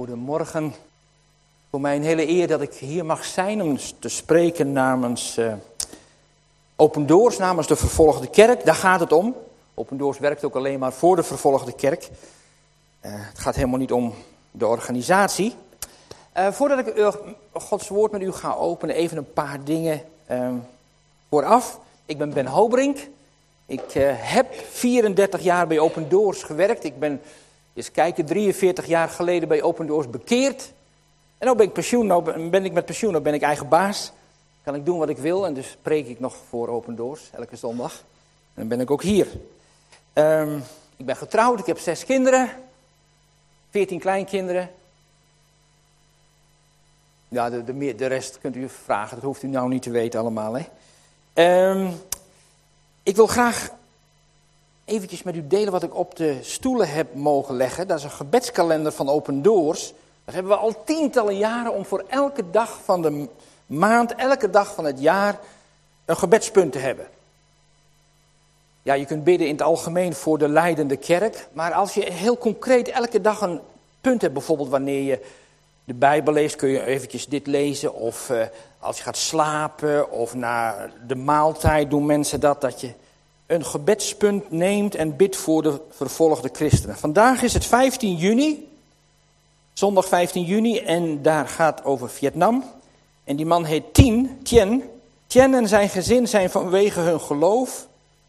Goedemorgen. Voor mij een hele eer dat ik hier mag zijn om te spreken namens uh, Open Doors, namens de vervolgde kerk. Daar gaat het om. Open Doors werkt ook alleen maar voor de vervolgde kerk. Uh, het gaat helemaal niet om de organisatie. Uh, voordat ik Gods woord met u ga openen, even een paar dingen vooraf. Ik ben Ben Hobrink. Ik heb 34 jaar bij Open Doors gewerkt. Ik ben eens kijken, 43 jaar geleden bij Open Doors bekeerd. En nu ben ik pensioen, nou ben ik met pensioen, nou ben ik eigen baas. Kan ik doen wat ik wil en dus preek ik nog voor Open Doors elke zondag. En dan ben ik ook hier. Um, ik ben getrouwd, ik heb zes kinderen. Veertien kleinkinderen. Ja, de, de, rest kunt u vragen, dat hoeft u nou niet te weten allemaal. Hè? Um, ik wil graag eventjes met u delen wat ik op de stoelen heb mogen leggen. Dat is een gebedskalender van Open Doors. Dat hebben we al tientallen jaren om voor elke dag van de maand, elke dag van het jaar een gebedspunt te hebben. Ja, je kunt bidden in het algemeen voor de leidende kerk. Maar als je heel concreet elke dag een punt hebt, bijvoorbeeld wanneer je de Bijbel leest, kun je eventjes dit lezen. Of uh, als je gaat slapen of na de maaltijd doen mensen dat, dat je een gebedspunt neemt en bidt voor de vervolgde christenen. Vandaag is het 15 juni, zondag 15 juni, en daar gaat over Vietnam. En die man heet Tien, Tien. Tien en zijn gezin zijn vanwege hun geloof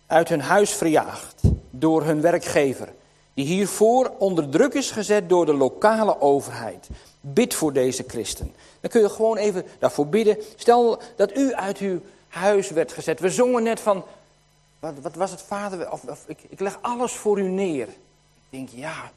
uit hun huis verjaagd door hun werkgever, die hiervoor onder druk is gezet door de lokale overheid. Bid voor deze christen. Dan kun je gewoon even daarvoor bidden. Stel dat u uit uw huis werd gezet. We zongen net van wat, wat was het vader? Of, of, ik, ik leg alles voor u neer. Ik denk, ja,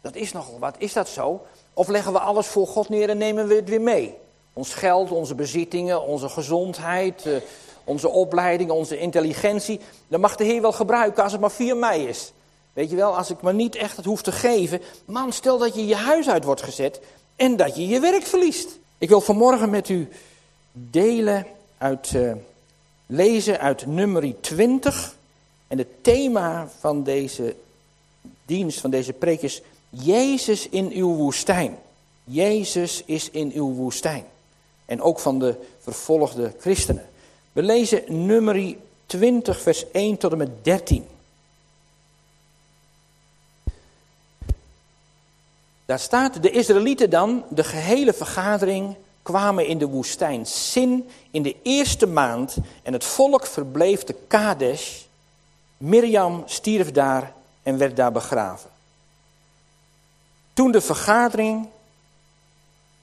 dat is nogal wat. Is dat zo? Of leggen we alles voor God neer en nemen we het weer mee? Ons geld, onze bezittingen, onze gezondheid, eh, onze opleiding, onze intelligentie. Dat mag de Heer wel gebruiken als het maar via mij is. Weet je wel, als ik maar niet echt het hoef te geven. Man, stel dat je je huis uit wordt gezet en dat je je werk verliest. Ik wil vanmorgen met u delen uit... Uh, lezen uit nummer 20. En het thema van deze dienst, van deze preek is Jezus in uw woestijn. Jezus is in uw woestijn. En ook van de vervolgde christenen. We lezen nummer 20, vers 1 tot en met 13. Daar staat, de Israëlieten dan, de gehele vergadering, kwamen in de woestijn Sin in de eerste maand en het volk verbleef te Kadesh. Mirjam stierf daar en werd daar begraven. Toen de vergadering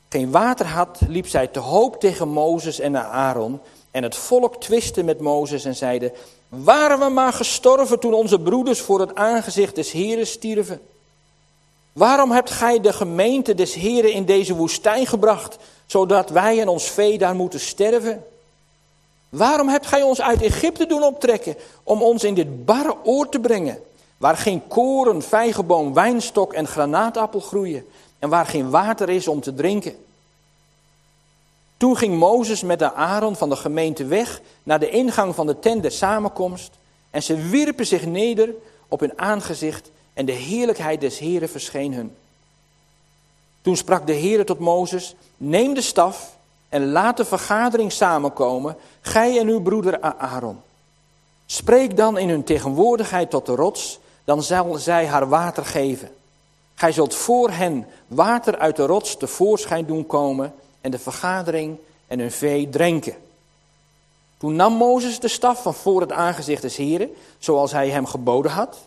geen water had, liep zij te hoop tegen Mozes en Aaron. En het volk twiste met Mozes en zeiden: Waren we maar gestorven toen onze broeders voor het aangezicht des Heren stierven? Waarom hebt gij de gemeente des Heren in deze woestijn gebracht, zodat wij en ons vee daar moeten sterven? Waarom hebt gij ons uit Egypte doen optrekken om ons in dit barre oord te brengen, waar geen koren, vijgenboom, wijnstok en granaatappel groeien en waar geen water is om te drinken? Toen ging Mozes met de Aaron van de gemeente weg naar de ingang van de tent der samenkomst en ze wierpen zich neder op hun aangezicht en de heerlijkheid des Heren verscheen hun. Toen sprak de Heere tot Mozes, neem de staf en laat de vergadering samenkomen, gij en uw broeder Aaron. Spreek dan in hun tegenwoordigheid tot de rots, dan zal zij haar water geven. Gij zult voor hen water uit de rots tevoorschijn doen komen en de vergadering en hun vee drinken. Toen nam Mozes de staf van voor het aangezicht des Heren, zoals hij hem geboden had.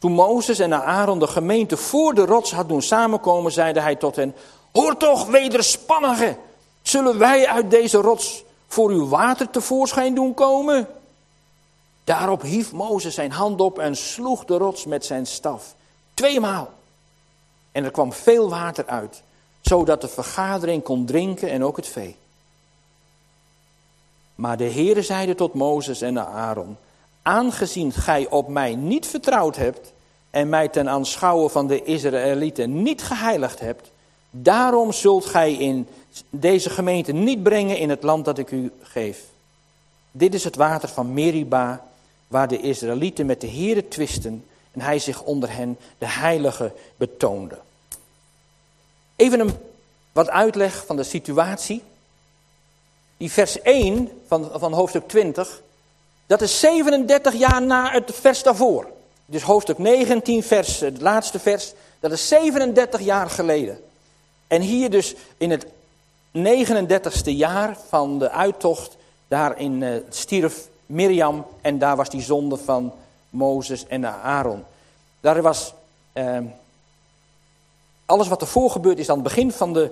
Toen Mozes en Aaron de gemeente voor de rots had doen samenkomen, zeide hij tot hen, hoor toch, wederspannigen, zullen wij uit deze rots voor uw water tevoorschijn doen komen? Daarop hief Mozes zijn hand op en sloeg de rots met zijn staf. Tweemaal. En er kwam veel water uit, zodat de vergadering kon drinken en ook het vee. Maar de Heere zeide tot Mozes en Aaron, aangezien gij op mij niet vertrouwd hebt en mij ten aanschouwen van de Israëlieten niet geheiligd hebt, daarom zult gij in deze gemeente niet brengen in het land dat ik u geef. Dit is het water van Meriba, waar de Israëlieten met de Here twisten en hij zich onder hen de heilige betoonde. Even een, wat uitleg van de situatie. Die vers 1 van, van hoofdstuk 20, dat is 37 jaar na het vers daarvoor. Dus hoofdstuk 19, vers, het laatste vers, dat is 37 jaar geleden. En hier dus in het 39ste jaar van de uittocht, daarin uh, stierf Mirjam en daar was die zonde van Mozes en Aaron. Daar was uh, alles wat ervoor gebeurt is aan het begin van de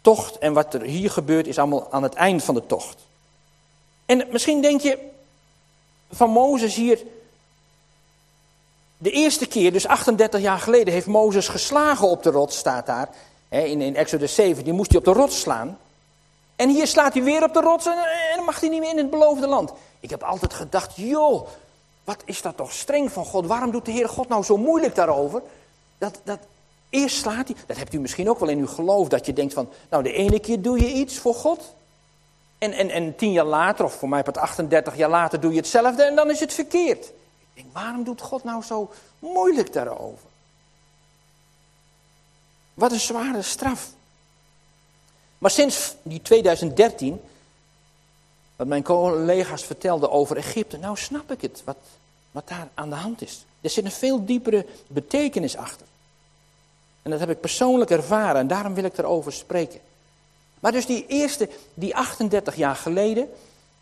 tocht en wat er hier gebeurt is allemaal aan het eind van de tocht. En misschien denk je van Mozes hier, de eerste keer, dus 38 jaar geleden, heeft Mozes geslagen op de rots, staat daar. in, in Exodus 7, die moest hij op de rots slaan. En hier slaat hij weer op de rots en, dan mag hij niet meer in het beloofde land. Ik heb altijd gedacht, joh, wat is dat toch streng van God. Waarom doet de Heer God nou zo moeilijk daarover? Dat, dat, eerst slaat hij, dat hebt u misschien ook wel in uw geloof, dat je denkt van, nou de ene keer doe je iets voor God. En, en, en tien jaar later, of voor mij het 38 jaar later, doe je hetzelfde en dan is het verkeerd. Ik denk, waarom doet God nou zo moeilijk daarover? Wat een zware straf. Maar sinds die 2013, wat mijn collega's vertelden over Egypte, nou snap ik het, wat, wat daar aan de hand is. Er zit een veel diepere betekenis achter. En dat heb ik persoonlijk ervaren en daarom wil ik erover spreken. Maar dus die eerste, die 38 jaar geleden,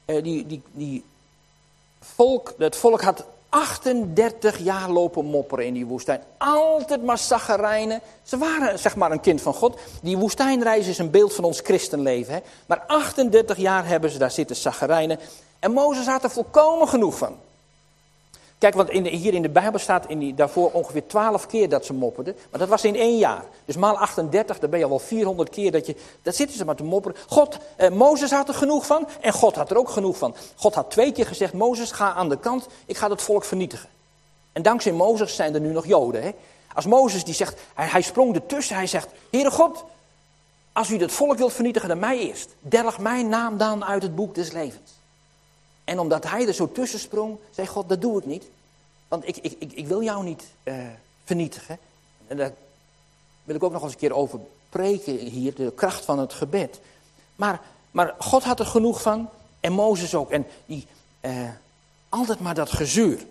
eh, die, die, die volk, het volk had 38 jaar lopen mopperen in die woestijn. Altijd maar zaggerijnen. Ze waren zeg maar een kind van God. Die woestijnreis is een beeld van ons christenleven. Hè? Maar 38 jaar hebben ze daar zitten zaggerijnen. En Mozes had er volkomen genoeg van. Kijk, want in hier in de Bijbel staat in die, daarvoor ongeveer 12 keer dat ze mopperden. Maar dat was in één jaar. Dus maal 38, dan ben je al wel 400 keer dat je. Dat zitten ze maar te mopperen. God, eh, Mozes had er genoeg van. En God had er ook genoeg van. God had twee keer gezegd: Mozes, ga aan de kant. Ik ga het volk vernietigen. En dankzij Mozes zijn er nu nog Joden. Hè? Als Mozes die zegt, hij, hij sprong ertussen. Hij zegt: Heere God, als u het volk wilt vernietigen, dan mij eerst. Delg mijn naam dan uit het boek des levens. En omdat hij er zo tussen sprong, zei God, dat doe ik niet. Want ik, ik, ik, ik wil jou niet uh, vernietigen. En daar wil ik ook nog eens een keer over preken hier, de kracht van het gebed. Maar, maar God had er genoeg van, en Mozes ook. En die, uh, altijd maar dat gezuur.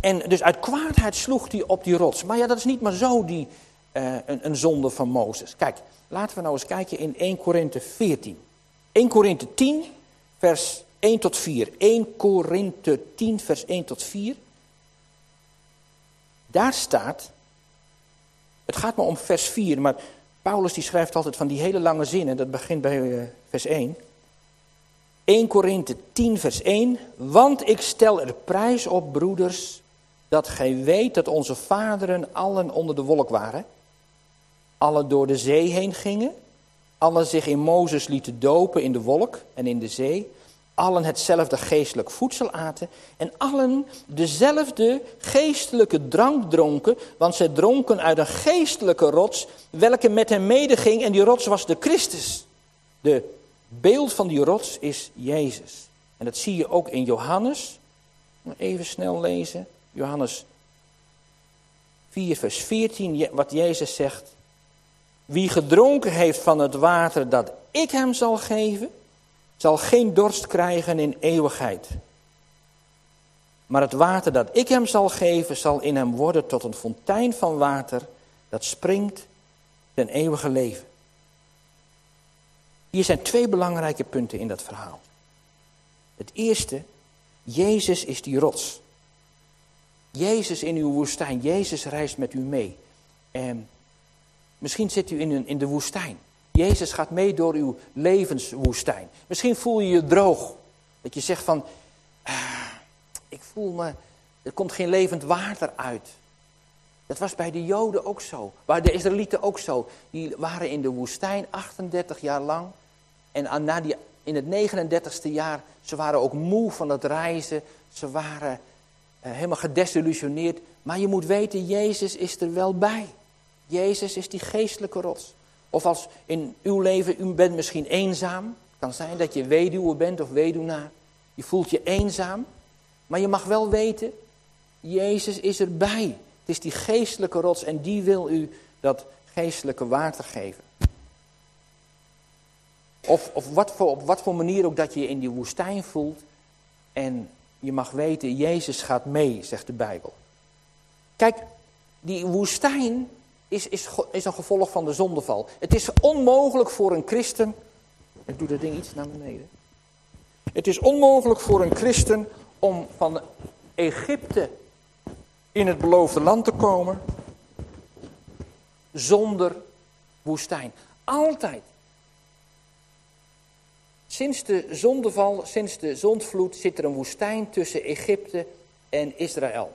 En dus uit kwaadheid sloeg hij op die rots. Maar ja, dat is niet maar zo die, uh, een, een zonde van Mozes. Kijk, laten we nou eens kijken in 1 Korinthe 14. 1 Korinthe 10, vers 1 tot 4. 1 Korinthe 10, vers 1 tot 4. Daar staat, het gaat maar om vers 4, maar Paulus die schrijft altijd van die hele lange zinnen, dat begint bij uh, vers 1. 1 Korinthe 10, vers 1. Want ik stel er prijs op, broeders, dat gij weet dat onze vaderen allen onder de wolk waren. Alle door de zee heen gingen. Alle zich in Mozes lieten dopen in de wolk en in de zee allen hetzelfde geestelijk voedsel aten en allen dezelfde geestelijke drank dronken, want zij dronken uit een geestelijke rots, welke met hen medeging en die rots was de Christus. De beeld van die rots is Jezus. En dat zie je ook in Johannes. Even snel lezen. Johannes 4, vers 14, wat Jezus zegt. Wie gedronken heeft van het water dat ik hem zal geven, zal geen dorst krijgen in eeuwigheid. Maar het water dat ik hem zal geven, zal in hem worden tot een fontein van water dat springt ten eeuwige leven. Hier zijn twee belangrijke punten in dat verhaal. Het eerste, Jezus is die rots. Jezus in uw woestijn, Jezus reist met u mee. En misschien zit u in, een, in de woestijn. Jezus gaat mee door uw levenswoestijn. Misschien voel je je droog. Dat je zegt van, ah, ik voel me, er komt geen levend water uit. Dat was bij de Joden ook zo. Bij de Israëlieten ook zo. Die waren in de woestijn 38 jaar lang. En na die, in het 39ste jaar, ze waren ook moe van het reizen. Ze waren uh, helemaal gedesillusioneerd. Maar je moet weten, Jezus is er wel bij. Jezus is die geestelijke rots. Of als in uw leven, u bent misschien eenzaam. Het kan zijn dat je weduwe bent of weduwnaar. Je voelt je eenzaam. Maar je mag wel weten, Jezus is erbij. Het is die geestelijke rots en die wil u dat geestelijke water geven. Of, of wat voor, op wat voor manier ook dat je je in die woestijn voelt. En je mag weten, Jezus gaat mee, zegt de Bijbel. Kijk, die woestijn is, is, is een gevolg van de zondeval. Het is onmogelijk voor een christen. Ik doe dat ding iets naar beneden. Het is onmogelijk voor een christen om van Egypte in het beloofde land te komen zonder woestijn. Altijd. Sinds de zondeval, sinds de zondvloed zit er een woestijn tussen Egypte en Israël.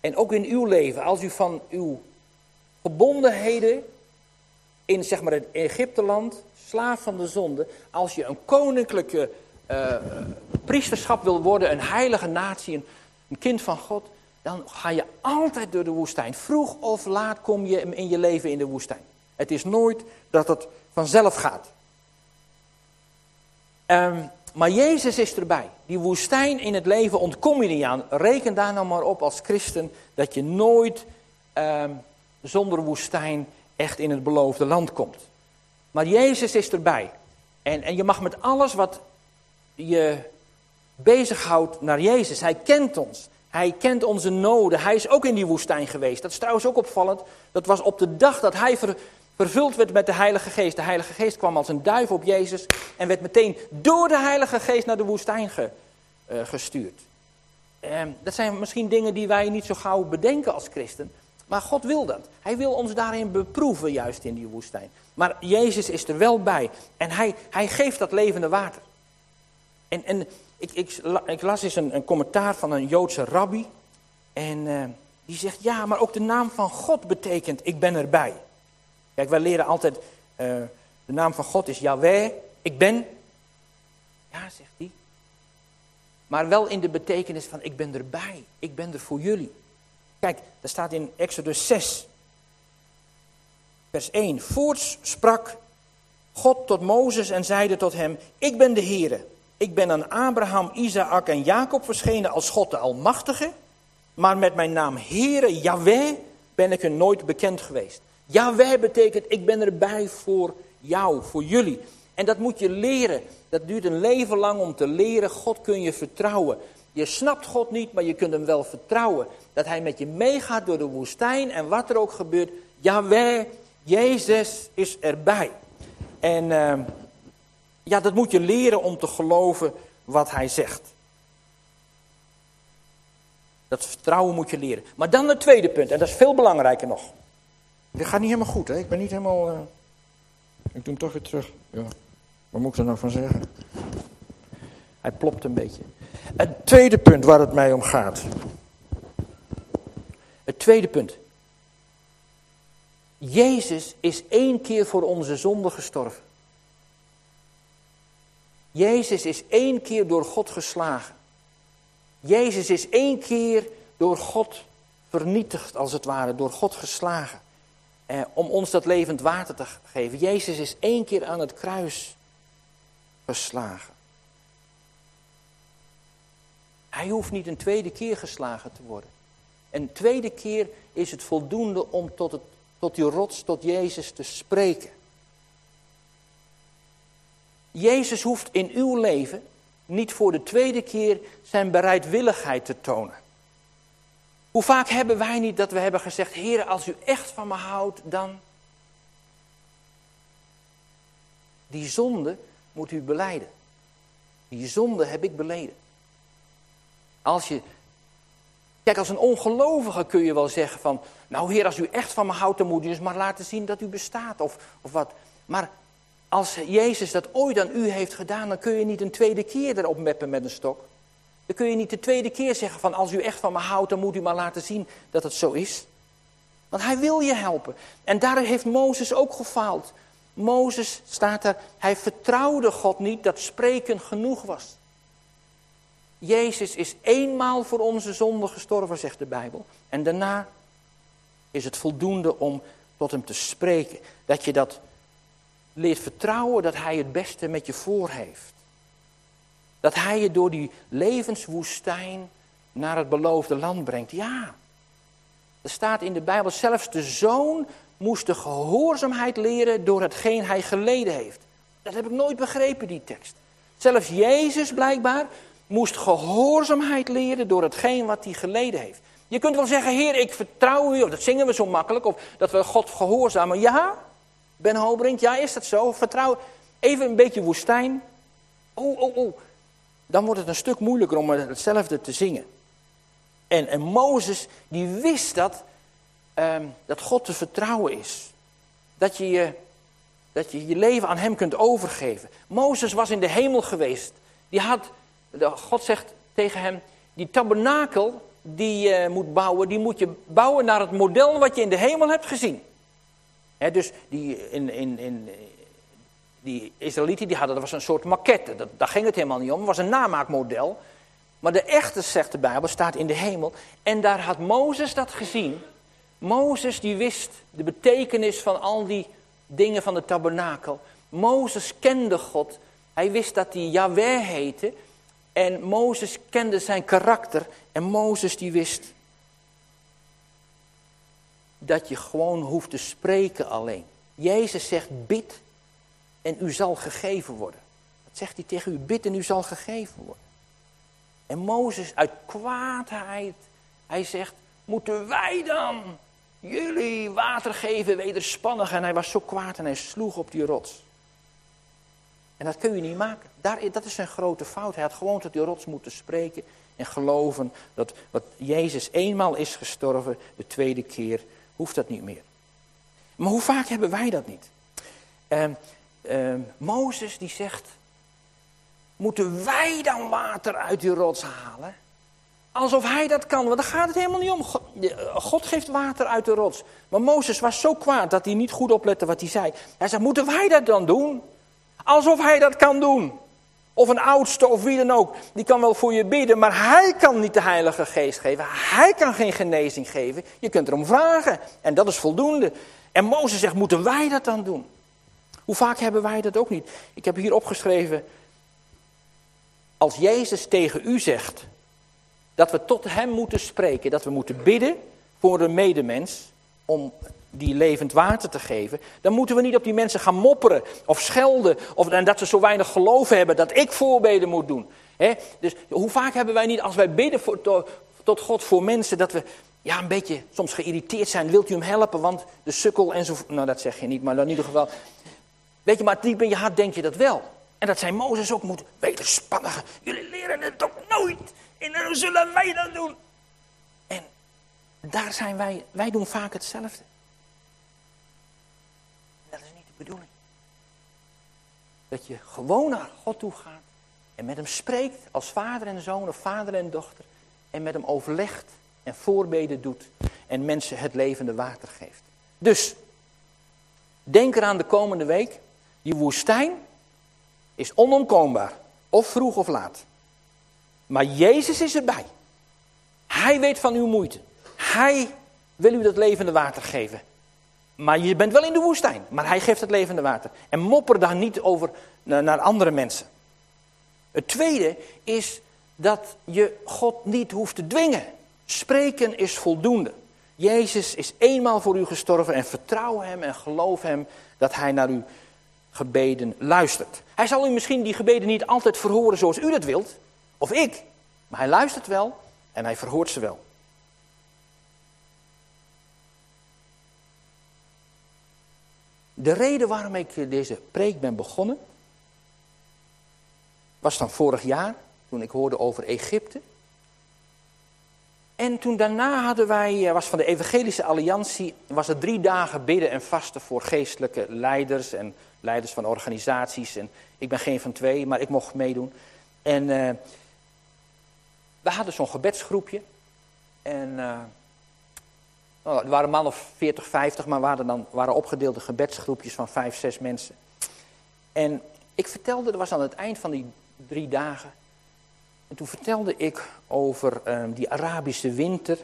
En ook in uw leven, als u van uw gebondenheden in zeg maar het Egypteland, slaaf van de zonde, als je een koninklijke uh, priesterschap wil worden, een heilige natie, een, kind van God, dan ga je altijd door de woestijn. Vroeg of laat kom je in je leven in de woestijn. Het is nooit dat het vanzelf gaat. Um, maar Jezus is erbij. Die woestijn in het leven ontkom je niet aan. Reken daar nou maar op als christen dat je nooit um, zonder woestijn echt in het beloofde land komt. Maar Jezus is erbij. En, en je mag met alles wat je bezighoudt naar Jezus. Hij kent ons. Hij kent onze noden. Hij is ook in die woestijn geweest. Dat is trouwens ook opvallend. Dat was op de dag dat hij ver, vervuld werd met de Heilige Geest. De Heilige Geest kwam als een duif op Jezus en werd meteen door de Heilige Geest naar de woestijn ge, uh, gestuurd. Uh, dat zijn misschien dingen die wij niet zo gauw bedenken als christen. Maar God wil dat. Hij wil ons daarin beproeven, juist in die woestijn. Maar Jezus is er wel bij. En hij, hij geeft dat levende water. En, en ik, ik, ik las eens een, een, commentaar van een Joodse rabbi. En uh, die zegt, ja, maar ook de naam van God betekent, ik ben erbij. Kijk, wij leren altijd, uh, de naam van God is Yahweh, ik ben. Ja, zegt hij. Maar wel in de betekenis van, ik ben erbij, ik ben er voor jullie. Kijk, dat staat in Exodus 6, vers 1. Voorts sprak God tot Mozes en zeide tot hem, ik ben de Heere. Ik ben aan Abraham, Isaac en Jacob verschenen als God de Almachtige, maar met mijn naam Heere, Yahweh, ben ik er nooit bekend geweest. Yahweh betekent, ik ben erbij voor jou, voor jullie. En dat moet je leren. Dat duurt een leven lang om te leren. God kun je vertrouwen. Je snapt God niet, maar je kunt hem wel vertrouwen. Dat hij met je meegaat door de woestijn en wat er ook gebeurt. Yahweh, Jezus is erbij. En uh, ja, dat moet je leren om te geloven wat hij zegt. Dat vertrouwen moet je leren. Maar dan het tweede punt, en dat is veel belangrijker nog. Dit gaat niet helemaal goed, hè? Ik ben niet helemaal. Uh... Ik doe hem toch weer terug. Ja. Wat moet ik er nou van zeggen? Hij plopt een beetje. Het tweede punt waar het mij om gaat. Het tweede punt. Jezus is één keer voor onze zonde gestorven. Jezus is één keer door God geslagen. Jezus is één keer door God vernietigd, als het ware, door God geslagen. Eh, om ons dat levend water te geven. Jezus is één keer aan het kruis geslagen. Hij hoeft niet een tweede keer geslagen te worden. Een tweede keer is het voldoende om tot, het, tot die rots, tot Jezus te spreken. Jezus hoeft in uw leven niet voor de tweede keer zijn bereidwilligheid te tonen. Hoe vaak hebben wij niet dat we hebben gezegd: Heer, als u echt van me houdt, dan. Die zonde moet u beleiden. Die zonde heb ik beleden. Als je. Kijk, als een ongelovige kun je wel zeggen van. Nou, Heer, als u echt van me houdt, dan moet u dus maar laten zien dat u bestaat. Of, of wat. Maar als Jezus dat ooit aan u heeft gedaan, dan kun je niet een tweede keer erop meppen met een stok. Dan kun je niet de tweede keer zeggen van als u echt van me houdt, dan moet u maar laten zien dat het zo is. Want hij wil je helpen. En daar heeft Mozes ook gefaald. Mozes staat er, hij vertrouwde God niet dat spreken genoeg was. Jezus is eenmaal voor onze zonde gestorven, zegt de Bijbel. En daarna is het voldoende om tot hem te spreken. Dat je dat leert vertrouwen dat hij het beste met je voor heeft. Dat hij je door die levenswoestijn naar het beloofde land brengt. Ja. Er staat in de Bijbel, zelfs de zoon moest de gehoorzaamheid leren door hetgeen hij geleden heeft. Dat heb ik nooit begrepen, die tekst. Zelfs Jezus blijkbaar moest gehoorzaamheid leren door hetgeen wat hij geleden heeft. Je kunt wel zeggen, Heer, ik vertrouw u, of dat zingen we zo makkelijk, of dat we God gehoorzamen. Ja, Ben Hobrink, ja, is dat zo? Vertrouw, even een beetje woestijn. Oh, oh, oh. Dan wordt het een stuk moeilijker om hetzelfde te zingen. En, en Mozes, die wist dat, ehm, dat God te vertrouwen is. Dat je, je dat je je leven aan hem kunt overgeven. Mozes was in de hemel geweest. Die had, God zegt tegen hem, die tabernakel die je moet bouwen, die moet je bouwen naar het model wat je in de hemel hebt gezien. dus die, in, in, in, die Israëlieten die hadden, dat was een soort maquette. Dat, daar ging het helemaal niet om, het was een namaakmodel. Maar de echte, zegt de Bijbel, staat in de hemel. En daar had Mozes dat gezien. Mozes die wist de betekenis van al die dingen van de tabernakel. Mozes kende God. Hij wist dat hij Yahweh heette. En Mozes kende zijn karakter. En Mozes die wist dat je gewoon hoeft te spreken alleen. Jezus zegt bid en u zal gegeven worden. Dat zegt hij tegen u, bid en u zal gegeven worden. En Mozes uit kwaadheid, hij zegt, moeten wij dan jullie water geven wederspannig? En hij was zo kwaad en hij sloeg op die rots. En dat kun je niet maken. Daar, dat is zijn grote fout. Hij had gewoon tot die rots moeten spreken en geloven dat wat Jezus eenmaal is gestorven, de tweede keer, hoeft dat niet meer. Maar hoe vaak hebben wij dat niet? Uh, Mozes die zegt, moeten wij dan water uit die rots halen? Alsof hij dat kan, want daar gaat het helemaal niet om. God geeft water uit de rots. Maar Mozes was zo kwaad dat hij niet goed oplette wat hij zei. Hij zei, moeten wij dat dan doen? Alsof hij dat kan doen. Of een oudste of wie dan ook. Die kan wel voor je bidden, maar hij kan niet de Heilige Geest geven. Hij kan geen genezing geven. Je kunt erom vragen. En dat is voldoende. En Mozes zegt, moeten wij dat dan doen? Hoe vaak hebben wij dat ook niet? Ik heb hier opgeschreven. Als Jezus tegen u zegt dat we tot hem moeten spreken, dat we moeten bidden voor een medemens om die levend water te geven, dan moeten we niet op die mensen gaan mopperen of schelden. Of en dat ze zo weinig geloof hebben dat ik voorbeden moet doen. Dus hoe vaak hebben wij niet, als wij bidden voor, tot God voor mensen, dat we ja, een beetje soms geïrriteerd zijn. Wilt u hem helpen? Want de sukkel en zo. Nou, dat zeg je niet, maar in ieder geval. Weet je, maar diep in je hart denk je dat wel. En dat zijn Mozes ook moet wederspannigen. Jullie leren het toch nooit. En dan zullen wij dat doen. En daar zijn wij, wij doen vaak hetzelfde. Dat je gewoon naar God toe gaat en met hem spreekt als vader en zoon of vader en dochter. En met hem overlegt en voorbeden doet en mensen het levende water geeft. Dus, denk eraan de komende week. Die woestijn is onomkoombaar, of vroeg of laat. Maar Jezus is erbij. Hij weet van uw moeite. Hij wil u dat levende water geven. Maar je bent wel in de woestijn. Maar hij geeft het levende water. En mopper daar niet over naar andere mensen. Het tweede is dat je God niet hoeft te dwingen. Spreken is voldoende. Jezus is eenmaal voor u gestorven en vertrouw hem en geloof hem dat hij naar uw gebeden luistert. Hij zal u misschien die gebeden niet altijd verhoren zoals u dat wilt, of ik. Maar hij luistert wel en hij verhoort ze wel. De reden waarom ik deze preek ben begonnen, was van vorig jaar, toen ik hoorde over Egypte. En toen daarna hadden wij, eh, was van de Evangelische Alliantie, was er drie dagen bidden en vasten voor geestelijke leiders en leiders van organisaties. En ik ben geen van twee, maar ik mocht meedoen. En uh, we hadden zo'n gebedsgroepje. En nou, er waren man of 40, 50, maar waren dan waren opgedeelde gebedsgroepjes van 5, 6 mensen. En ik vertelde, dat was aan het eind van die drie dagen. En toen vertelde ik over um, die Arabische winter.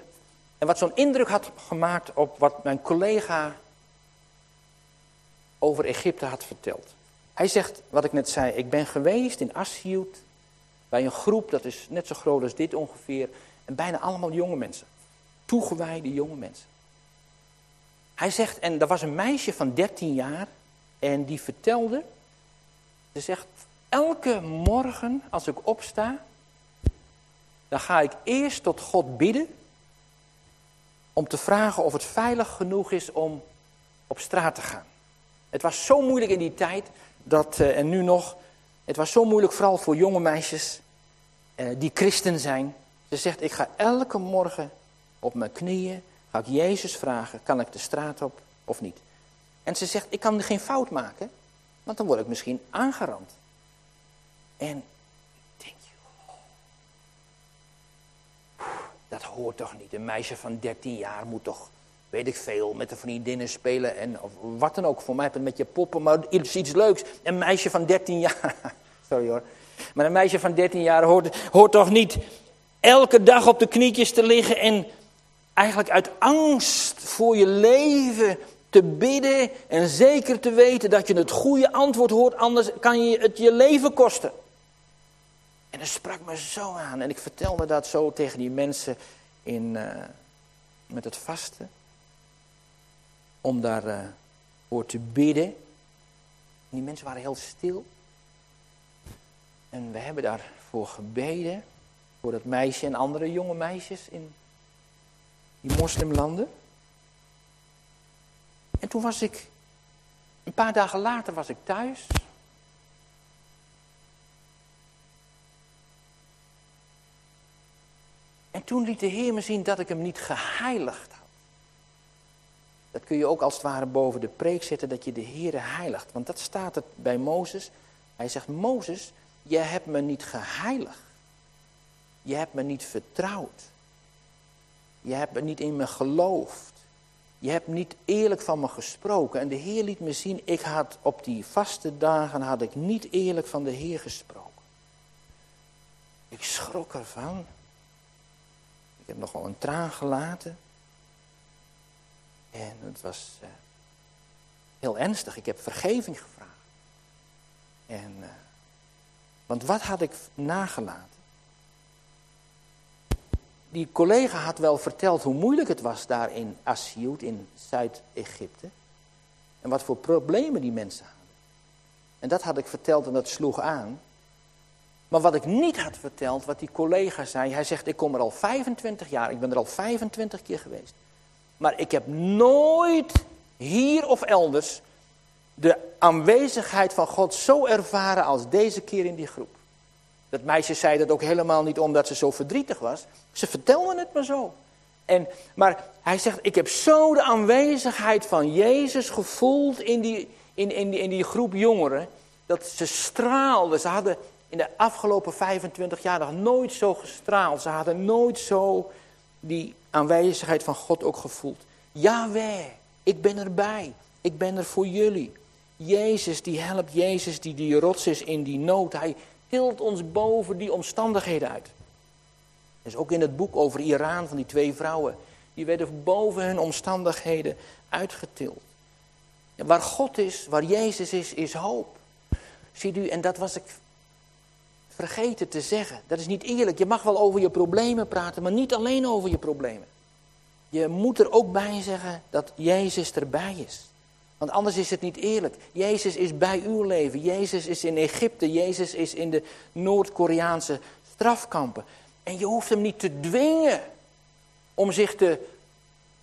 En wat zo'n indruk had gemaakt op wat mijn collega over Egypte had verteld. Hij zegt, wat ik net zei, ik ben geweest in Assiout bij een groep, dat is net zo groot als dit ongeveer, en bijna allemaal jonge mensen. Toegewijde jonge mensen. Hij zegt, en er was een meisje van 13 jaar en die vertelde, ze zegt, elke morgen als ik opsta, dan ga ik eerst tot God bidden om te vragen of het veilig genoeg is om op straat te gaan. Het was zo moeilijk in die tijd, dat, uh, en nu nog, het was zo moeilijk vooral voor jonge meisjes uh, die christen zijn. Ze zegt, ik ga elke morgen op mijn knieën, ga ik Jezus vragen, kan ik de straat op of niet? En ze zegt, ik kan geen fout maken, want dan word ik misschien aangerand. En ik denk, dat hoort toch niet. Een meisje van 13 jaar moet toch, weet ik veel, met de vriendinnen spelen en of wat dan ook. Voor mij met je poppen, maar iets, iets leuks. Een meisje van 13 jaar, sorry hoor. Maar een meisje van 13 jaar hoort, hoort toch niet elke dag op de knietjes te liggen en eigenlijk uit angst voor je leven te bidden en zeker te weten dat je het goede antwoord hoort, anders kan je het je leven kosten. En dat sprak me zo aan en ik vertelde dat zo tegen die mensen in, uh, met het vasten. Om daar uh, voor te bidden. En die mensen waren heel stil. En we hebben daarvoor gebeden. Voor dat meisje en andere jonge meisjes in die moslimlanden. En toen was ik, een paar dagen later was ik thuis. En toen liet de Heer me zien dat ik hem niet geheiligd had. Dat kun je ook als het ware boven de preek zetten, dat je de Heer heiligt. Want dat staat er bij Mozes. Hij zegt, Mozes, je hebt me niet geheiligd. Je hebt me niet vertrouwd. Je hebt niet in me geloofd. Je hebt niet eerlijk van me gesproken. En de Heer liet me zien, ik had op die vaste dagen had ik niet eerlijk van de Heer gesproken. Ik schrok ervan. Ik heb nogal een traan gelaten. En het was uh, heel ernstig. Ik heb vergeving gevraagd. En, uh, want wat had ik nagelaten? Die collega had wel verteld hoe moeilijk het was daar in Asyut, in Zuid-Egypte. En wat voor problemen die mensen hadden. En dat had ik verteld en dat sloeg aan. Maar wat ik niet had verteld, wat die collega zei, hij zegt, ik kom er al 25 jaar, ik ben er al 25 keer geweest. Maar ik heb nooit hier of elders de aanwezigheid van God zo ervaren als deze keer in die groep. Dat meisje zei dat ook helemaal niet omdat ze zo verdrietig was. Ze vertelde het maar zo. En, maar hij zegt, ik heb zo de aanwezigheid van Jezus gevoeld in die, in, in, die, in die groep jongeren. Dat ze straalden. Ze hadden in de afgelopen 25 jaar nog nooit zo gestraald. Ze hadden nooit zo die aanwezigheid van God ook gevoeld. Jawel, ik ben erbij. Ik ben er voor jullie. Jezus die helpt, Jezus die die rots is in die nood. Hij tilt ons boven die omstandigheden uit. Dus ook in het boek over Iran van die twee vrouwen. Die werden boven hun omstandigheden uitgetild. Waar God is, waar Jezus is, is hoop. Ziet u, en dat was ik vergeten te zeggen. Dat is niet eerlijk. Je mag wel over je problemen praten, maar niet alleen over je problemen. Je moet er ook bij zeggen dat Jezus erbij is. Want anders is het niet eerlijk. Jezus is bij uw leven. Jezus is in Egypte. Jezus is in de Noord-Koreaanse strafkampen. En je hoeft hem niet te dwingen om zich te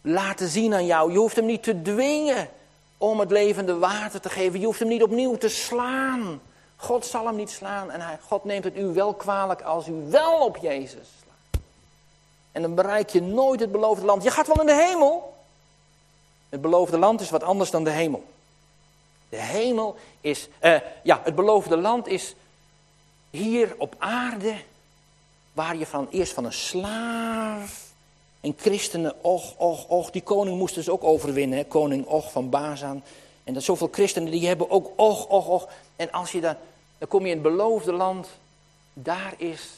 laten zien aan jou. Je hoeft hem niet te dwingen om het levende water te geven. Je hoeft hem niet opnieuw te slaan. God zal hem niet slaan en hij, God neemt het u wel kwalijk als u wel op Jezus slaat. En dan bereik je nooit het beloofde land. Je gaat wel in de hemel, het beloofde land is wat anders dan de hemel. De hemel is, uh, ja, het beloofde land is hier op aarde, waar je van eerst van een slaaf en christenen, och, och, och, die koning moest dus ook overwinnen, koning Och van Bazan. En dat zoveel christenen die hebben ook och, och, och. En als je dan, dan kom je in het beloofde land, daar is,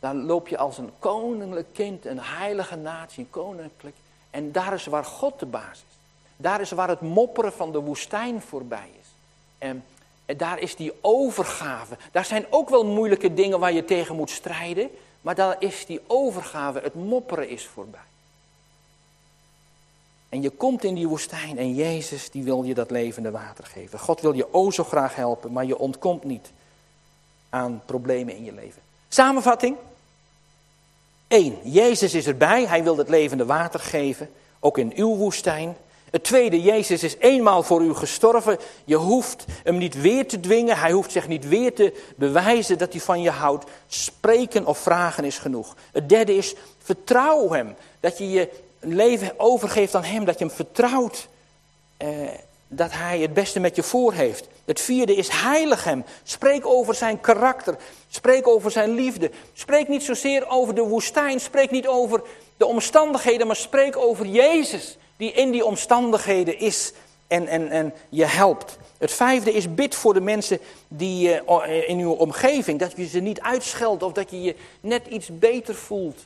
daar loop je als een koninklijk kind, een heilige natie, een koninklijk. En daar is waar God de baas is. Daar is waar het mopperen van de woestijn voorbij is. En, daar is die overgave. Daar zijn ook wel moeilijke dingen waar je tegen moet strijden. Maar daar is die overgave, het mopperen is voorbij. En je komt in die woestijn en Jezus die wil je dat levende water geven. God wil je o zo graag helpen, maar je ontkomt niet aan problemen in je leven. Samenvatting. 1. Jezus is erbij, hij wil het levende water geven, ook in uw woestijn. Het tweede, Jezus is eenmaal voor u gestorven. Je hoeft hem niet weer te dwingen. Hij hoeft zich niet weer te bewijzen dat hij van je houdt. Spreken of vragen is genoeg. Het derde is, vertrouw hem. Dat je je leven overgeeft aan hem. Dat je hem vertrouwt eh, dat hij het beste met je voor heeft. Het vierde is, heilig hem. Spreek over zijn karakter. Spreek over zijn liefde. Spreek niet zozeer over de woestijn. Spreek niet over de omstandigheden, maar spreek over Jezus die in die omstandigheden is en, en, en je helpt. Het vijfde is bid voor de mensen die uh, in uw omgeving. Dat je ze niet uitscheldt of dat je je net iets beter voelt.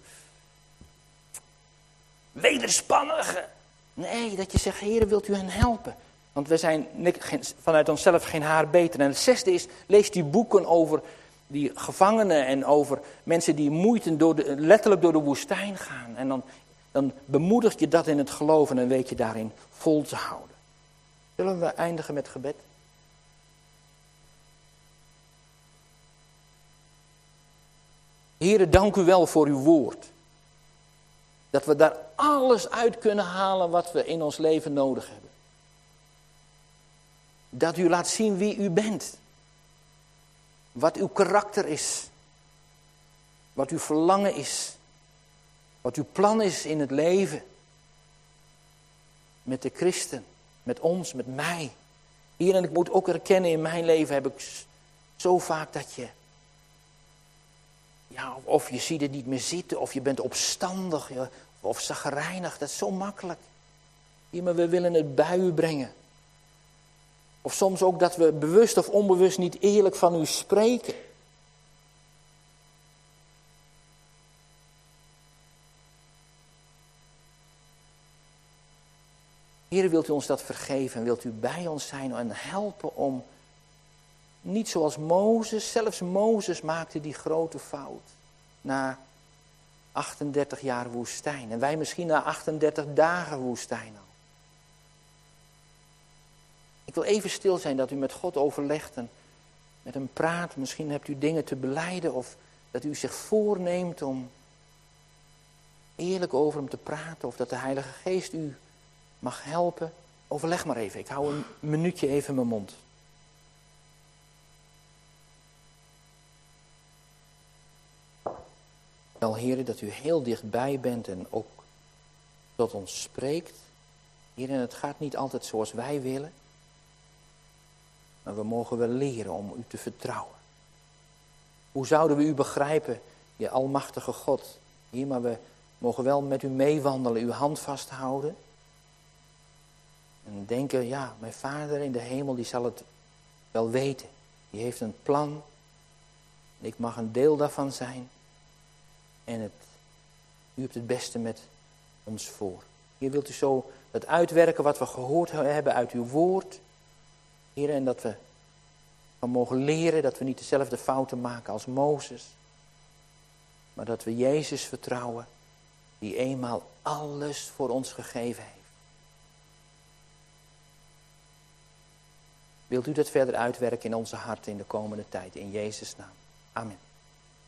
Wederspannige. Nee, dat je zegt, Heer, wilt u hen helpen? Want we zijn vanuit onszelf geen haar beter. En het zesde is, lees die boeken over die gevangenen en over mensen die moeite door letterlijk door de woestijn gaan. En dan dan bemoedigt je dat in het geloven en weet je daarin vol te houden. Zullen we eindigen met gebed? Heren, dank u wel voor uw woord. Dat we daar alles uit kunnen halen wat we in ons leven nodig hebben. Dat u laat zien wie u bent. Wat uw karakter is. Wat uw verlangen is. Wat uw plan is in het leven. Met de christen, met ons, met mij. Hier en ik moet ook erkennen, in mijn leven heb ik zo vaak dat je. Ja, of je ziet het niet meer zitten, of je bent opstandig, of zagrijnig. Dat is zo makkelijk. Hier, maar we willen het bij u brengen. Of soms ook dat we bewust of onbewust niet eerlijk van u spreken. Heer, wilt u ons dat vergeven en wilt u bij ons zijn en helpen om niet zoals Mozes, zelfs Mozes maakte die grote fout na 38 jaar woestijn. En wij misschien na 38 dagen woestijn. Ik wil even stil zijn dat u met God overlegt en met hem praat. Misschien hebt u dingen te beleiden of dat u zich voorneemt om eerlijk over hem te praten. Of dat de Heilige Geest u mag helpen, overleg maar even. Ik hou een minuutje even mijn mond. Wel, heren, dat u heel dichtbij bent en ook tot ons spreekt. Heren, het gaat niet altijd zoals wij willen. Maar we mogen wel leren om u te vertrouwen. Hoe zouden we u begrijpen, je almachtige God? Hier, maar we mogen wel met u meewandelen, uw hand vasthouden. En denken, ja, mijn vader in de hemel, die zal het wel weten. Die heeft een plan. En ik mag een deel daarvan zijn. En het, u hebt het beste met ons voor. Hier wilt u zo het uitwerken wat we gehoord hebben uit uw woord. Heer, en dat we van mogen leren dat we niet dezelfde fouten maken als Mozes. Maar dat we Jezus vertrouwen, die eenmaal alles voor ons gegeven heeft. Wilt u dat verder uitwerken in onze harten in de komende tijd? In Jezus' naam. Amen.